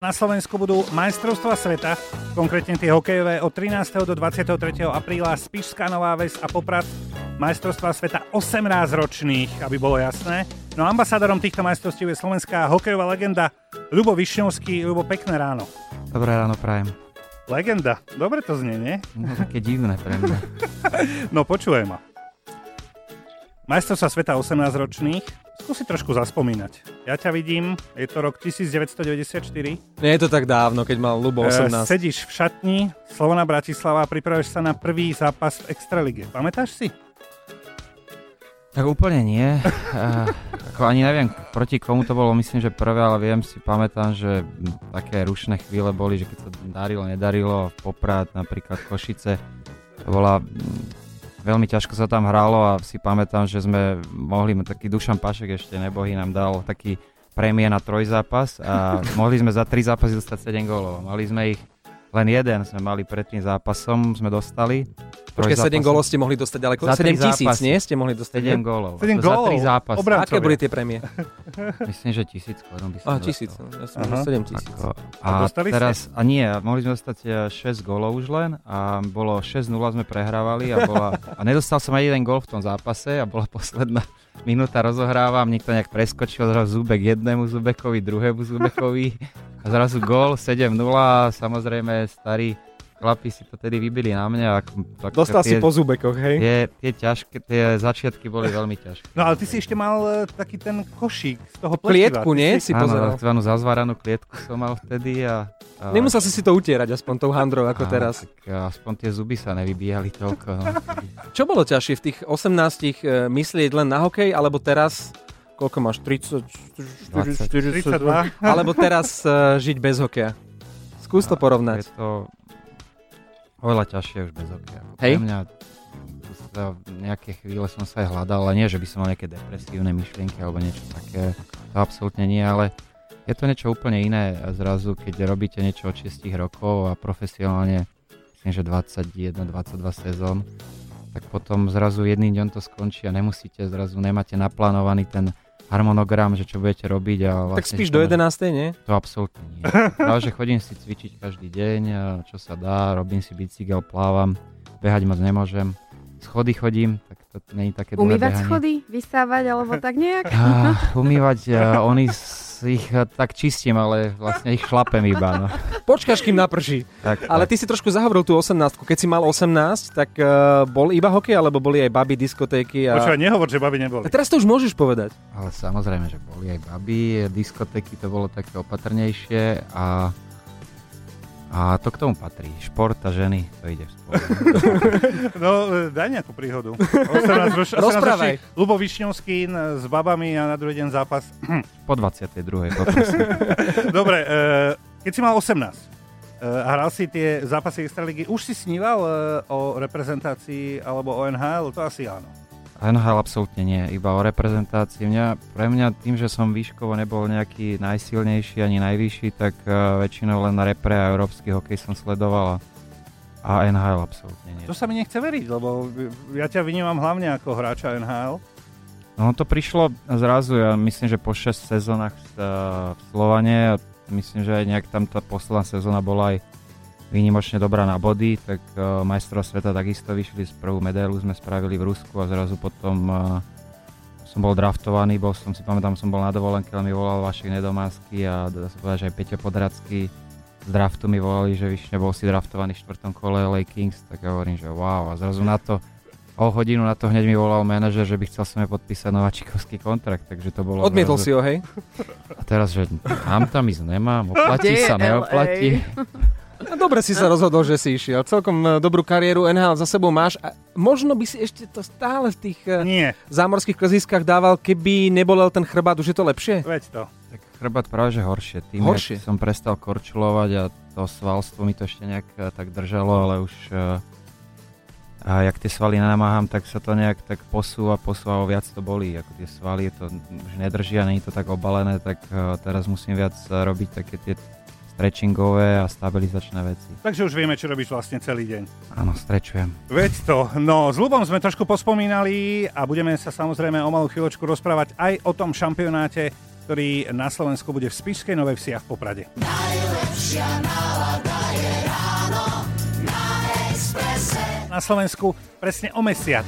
Na Slovensku budú majstrovstva sveta, konkrétne tie hokejové od 13. do 23. apríla Spišská Nová Ves a Poprad majstrovstva sveta 18 ročných, aby bolo jasné. No ambasádorom týchto majstrovstiev je slovenská hokejová legenda Ľubo Višňovský. Ľubo, pekné ráno. Dobré ráno prajem. Legenda, dobre to znie, nie? No, také divné pre mňa. no počujem ma. Majstrovstva sveta 18 ročných, skúsi trošku zaspomínať. Ja ťa vidím, je to rok 1994. Nie je to tak dávno, keď mal Lubo 18. E, sedíš v šatni Slovana Bratislava a pripravuješ sa na prvý zápas v Extralige. Pamätáš si? Tak úplne nie. Uh, ako ani neviem, proti komu to bolo, myslím, že prvé, ale viem si, pamätám, že také rušné chvíle boli, že keď sa darilo, nedarilo, Poprad, napríklad Košice, to bola veľmi ťažko sa tam hralo a si pamätám, že sme mohli, taký Dušan Pašek ešte nebohy nám dal taký prémie na trojzápas a mohli sme za tri zápasy dostať 7 gólov. Mali sme ich len jeden sme mali pred tým zápasom, sme dostali. Počkaj, 7 gólov ste mohli dostať ďaleko? 7 tisíc, nie? Ste mohli dostať 7 gólov. 7 gólov? Za 3 zápasy. Aké boli tie prémie? Myslím, že tisíc korun by som A, tisíc, no, ja som 7 tisíc. A, a teraz, a nie, mohli sme dostať 6 e, gólov už len a bolo 6-0 sme prehrávali a, bola, a nedostal som aj jeden gól v tom zápase a bola posledná minúta rozohrávam, niekto nejak preskočil zrazu Zubek jednému Zubekovi, druhému Zubekovi a zrazu gól 7-0 a samozrejme starý chlapi si to tedy vybili na mňa. Ak, tak Dostal tie, si po zubekoch, hej? Tie, tie, ťažké, tie začiatky boli veľmi ťažké. No ale ty si ešte mal uh, taký ten košík z toho pletiva. Klietku, nie? Si, pozeral. Áno, zazvaranú klietku som mal vtedy a... a... Nemusel si si to utierať aspoň tou handrou ako a, teraz. Tak aspoň tie zuby sa nevybíjali toľko. No. Čo bolo ťažšie v tých 18 uh, myslieť len na hokej, alebo teraz koľko máš, 30, 40, 40, 32? Alebo teraz uh, žiť bez hokeja? Skús to porovnať. Je to oveľa ťažšie už bez hokeja. Hej? Pre mňa nejaké chvíle som sa aj hľadal, ale nie, že by som mal nejaké depresívne myšlienky alebo niečo také, to absolútne nie, ale je to niečo úplne iné zrazu, keď robíte niečo od 6 rokov a profesionálne, myslím, že 21-22 sezón, tak potom zrazu jedný deň to skončí a nemusíte, zrazu nemáte naplánovaný ten harmonogram, že čo budete robiť. A vlastne tak spíš do 11. nie? To absolútne nie. Práve, že chodím si cvičiť každý deň, čo sa dá, robím si bicykel, plávam, behať moc nemôžem. Schody chodím, tak to nie je také Umývať schody, vysávať alebo tak nejak? Uh, umývať, uh, oni ich eh, tak čistím, ale vlastne ich šlapem iba. No. Počkáš, kým naprší. Tak, ale tak. ty si trošku zahovoril tú 18 Keď si mal 18, tak uh, bol iba hokej, alebo boli aj baby, diskotéky? A... Počúvaj, nehovor, že baby neboli. A teraz to už môžeš povedať. Ale samozrejme, že boli aj baby, diskotéky to bolo také opatrnejšie a a to k tomu patrí. Šport a ženy, to ide v spolu. no, daj nejakú príhodu. 18 roč, Rozprávaj. Lubo Višňovský s babami a na druhý deň zápas. po 22. Dobre, e, keď si mal 18 e, a hral si tie zápasy Extraligy, už si sníval e, o reprezentácii alebo o NHL? To asi áno. NHL absolútne nie, iba o reprezentácii. Mňa, pre mňa tým, že som výškovo nebol nejaký najsilnejší ani najvyšší, tak uh, väčšinou len na repre a európsky hokej som sledoval a NHL absolútne nie. To sa mi nechce veriť, lebo ja ťa vynímam hlavne ako hráča NHL. No to prišlo zrazu, ja myslím, že po 6 sezónach uh, v Slovane, myslím, že aj nejak tam tá posledná sezóna bola aj výnimočne dobrá na body, tak uh, majstrov sveta takisto vyšli, z prvú medailu sme spravili v Rusku a zrazu potom uh, som bol draftovaný, bol som si pamätám, som bol na dovolenke, ale mi volal Vašek Nedománsky a dá sa povedať, že aj Peťo Podracký z draftu mi volali, že vyšne bol si draftovaný v štvrtom kole LA Kings, tak ja hovorím, že wow a zrazu na to o hodinu na to hneď mi volal manažer, že by chcel som podpísať nováčikovský kontrakt, takže to bolo... Odmietol zrazu... si ho, hej? A teraz, že mám tam ísť, nemám, oplatí sa, neoplatí. Dobre si sa rozhodol, že si išiel. Celkom e, dobrú kariéru NHL za sebou máš a možno by si ešte to stále v tých e, Nie. zámorských kleziskách dával, keby nebolel ten chrbát, už je to lepšie? Veď to. Tak chrbát práve, že horšie. Tým, horšie. som prestal korčulovať a to svalstvo mi to ešte nejak e, tak držalo, ale už a jak tie svaly namáham, tak sa to nejak tak posúva, posúva, viac to bolí. Ako tie svaly to už nedržia, není to tak obalené, tak teraz musím viac robiť také tie stretchingové a stabilizačné veci. Takže už vieme, čo robíš vlastne celý deň. Áno, strečujem. Veď to. No, s Lubom sme trošku pospomínali a budeme sa samozrejme o malú chvíľočku rozprávať aj o tom šampionáte, ktorý na Slovensku bude v Spišskej Novej Vsi a v Poprade. Najlepšia nálada je ráno na Na Slovensku presne o mesiac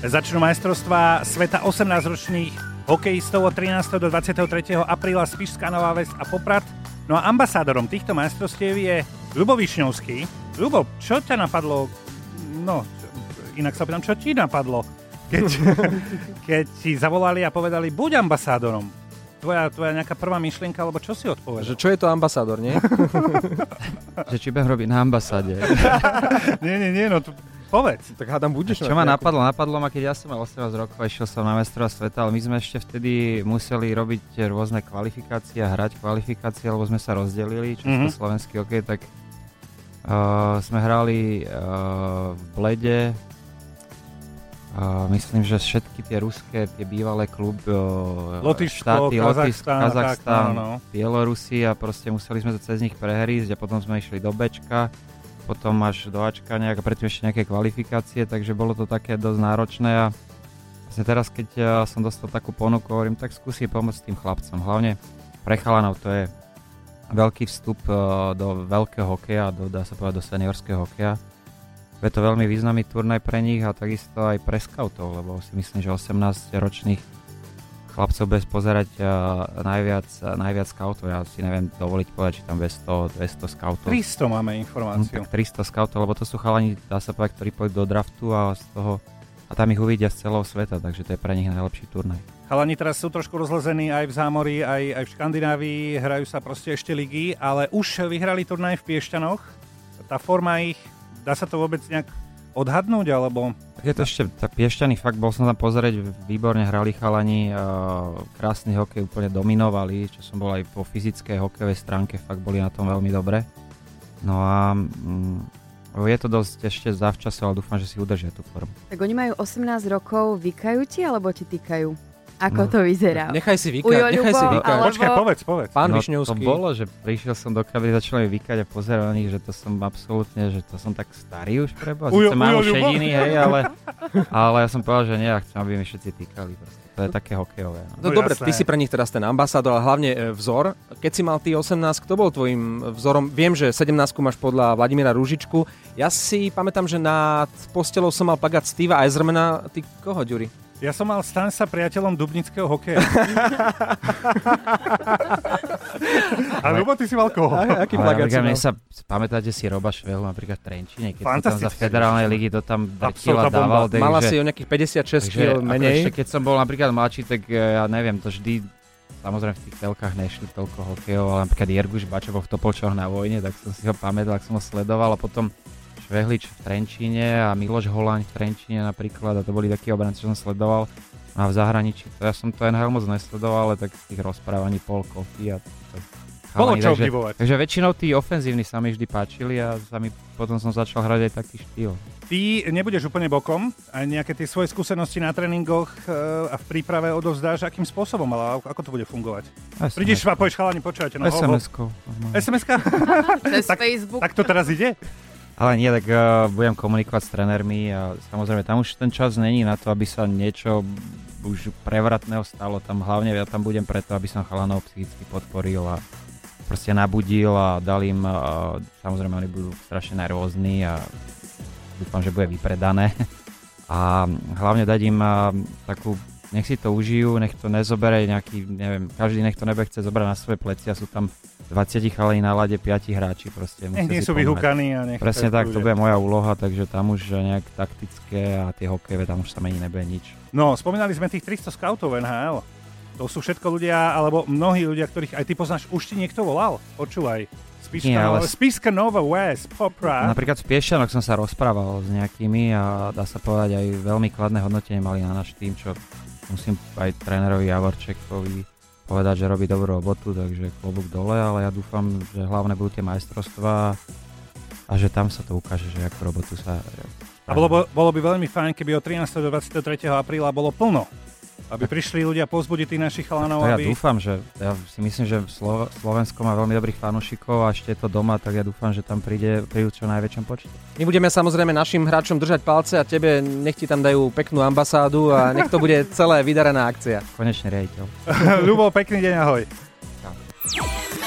začnú majstrovstvá sveta 18-ročných hokejistov od 13. do 23. apríla Spišská Nová Ves a Poprad. No a ambasádorom týchto majstrovstiev je Ľubo Višňovský. Ľubo, čo ťa napadlo? No, inak sa pýtam, čo ti napadlo? Keď, keď ti zavolali a povedali, buď ambasádorom. Tvoja, tvoja nejaká prvá myšlienka, alebo čo si odpovedal? Že čo je to ambasádor, nie? že či robiť na ambasáde. nie, nie, nie, no to, povedz. Tak hádam, budeš Čo ma napadlo? Napadlo ma, keď ja som mal 18 rokov a išiel som na mestrova sveta, ale my sme ešte vtedy museli robiť rôzne kvalifikácie hrať kvalifikácie, lebo sme sa rozdelili, československý mm-hmm. OK, tak uh, sme hrali uh, v Blede, Uh, myslím, že všetky tie ruské, tie bývalé klub, uh, Lotyšsko, štáty, Kazachstán tak, no, no. Bielorusi a proste museli sme to cez nich prehrísť a potom sme išli do Bčka, potom až do Ačka nejak, predtým ešte nejaké kvalifikácie, takže bolo to také dosť náročné a vlastne teraz, keď uh, som dostal takú ponuku, hovorím, tak skúsim pomôcť tým chlapcom. Hlavne pre chalanov to je veľký vstup uh, do veľkého hokeja, do, dá sa povedať do seniorského hokeja je to veľmi významný turnaj pre nich a takisto aj pre scoutov, lebo si myslím, že 18 ročných chlapcov bez pozerať uh, najviac, uh, najviac scoutov. Ja si neviem dovoliť povedať, či tam 200, 200 scoutov. 300 máme informáciu. No, tak 300 scoutov, lebo to sú chalani, dá sa povedať, ktorí pôjdu do draftu a z toho a tam ich uvidia z celého sveta, takže to je pre nich najlepší turnaj. Chalani teraz sú trošku rozlezení aj v zámori, aj, aj v Škandinávii, hrajú sa proste ešte ligy, ale už vyhrali turnaj v Piešťanoch. Tá forma ich Dá sa to vôbec nejak odhadnúť, alebo... Je to ešte tak piešťaný fakt, bol som tam pozrieť, výborne hrali chalani, uh, krásny hokej úplne dominovali, čo som bol aj po fyzickej hokejovej stránke, fakt boli na tom veľmi dobre. No a mm, je to dosť ešte zavčas, ale dúfam, že si udržia tú formu. Tak oni majú 18 rokov, vykajú ti alebo ti týkajú? Ako no. to vyzerá? Nechaj si vykať, nechaj si vykať. Alebo... Počkaj, povedz, povedz. Pán no, Višňovský. to bolo, že prišiel som do kabiny, začal mi vykať a pozeral na nich, že to som absolútne, že to som tak starý už preba. Sice mám už šediny, hej, ale, ale ja som povedal, že nie, ja chcem, aby mi všetci týkali. Proste. To je také hokejové. No, no dobre, ty si pre nich teraz ten ambasádor, ale hlavne e, vzor. Keď si mal ty 18, kto bol tvojim vzorom? Viem, že 17 máš podľa Vladimíra Rúžičku. Ja si pamätám, že nad postelou som mal plagať Steva Eisermana. Ty koho, Ďuri? Ja som mal stan sa priateľom dubnického hokeja. A Lubo, ty si mal koho? A, aký ale ja, mne sa, pamätáte si Roba Švehlu napríklad v Trenčine, keď sa tam za federálnej ligy to tam drtila dával. Tak, Mala si o nejakých 56 kg menej. Ešte keď som bol napríklad mladší, tak eh, ja neviem, to vždy Samozrejme v tých telkách nešli toľko hokejov, ale napríklad Jerguš Bačo bol v Topolčoch na vojne, tak som si ho pamätal, ak som ho sledoval a potom Švehlič v Trenčíne a Miloš Holaň v Trenčíne napríklad a to boli takí obranci, čo som sledoval a v zahraničí. To ja som to NHL moc nesledoval, ale tak z tých rozprávaní Paul Coffey a to, bolo čo takže, takže väčšinou tí ofenzívni sa mi vždy páčili a sa mi, potom som začal hrať aj taký štýl. Ty nebudeš úplne bokom, aj nejaké tie svoje skúsenosti na tréningoch e, a v príprave odovzdáš, akým spôsobom, ale ako to bude fungovať? SMS. Prídeš a povieš chalani, počúvajte, no SMS-kou. SMS-ka? Cez Facebook. Tak to teraz ide? Ale nie, tak uh, budem komunikovať s trénermi a samozrejme tam už ten čas není na to, aby sa niečo už prevratného stalo. Tam hlavne ja tam budem preto, aby som chalanov psychicky podporil a proste nabudil a dal im, uh, samozrejme oni budú strašne nervózni a dúfam, že bude vypredané. A hlavne dať im uh, takú nech si to užijú, nech to nezobere nejaký, neviem, každý nech to nebude chce zobrať na svoje plecia, sú tam 20 chalení na lade, 5 hráči proste. Nech nie sú vyhúkaní a nech Presne tak, to bude moja úloha, takže tam už nejak taktické a tie hokejové tam už sa mení nebude nič. No, spomínali sme tých 300 scoutov NHL. To sú všetko ľudia, alebo mnohí ľudia, ktorých aj ty poznáš, už ti niekto volal? Počúvaj. Spiska, Nie, ale... Spiska Nova West, Popra. Napríklad v Piešťanoch som sa rozprával s nejakými a dá sa povedať aj veľmi kladné hodnotenie mali na náš tým, čo musím aj trénerovi Javorčekovi povedať, že robí dobrú robotu, takže klobúk dole, ale ja dúfam, že hlavne budú tie majstrovstvá a že tam sa to ukáže, že akú robotu sa... A bolo, bolo by veľmi fajn, keby od 13. do 23. apríla bolo plno aby prišli ľudia pozbudiť tých našich chalanov. Ja aby... dúfam, že ja si myslím, že Slo- Slovensko má veľmi dobrých fanúšikov a ešte je to doma, tak ja dúfam, že tam príde pri čo najväčšom počte. My budeme samozrejme našim hráčom držať palce a tebe nech ti tam dajú peknú ambasádu a nech to bude celé vydarená akcia. Konečne riaditeľ. Ľubo, pekný deň, ahoj. Čau.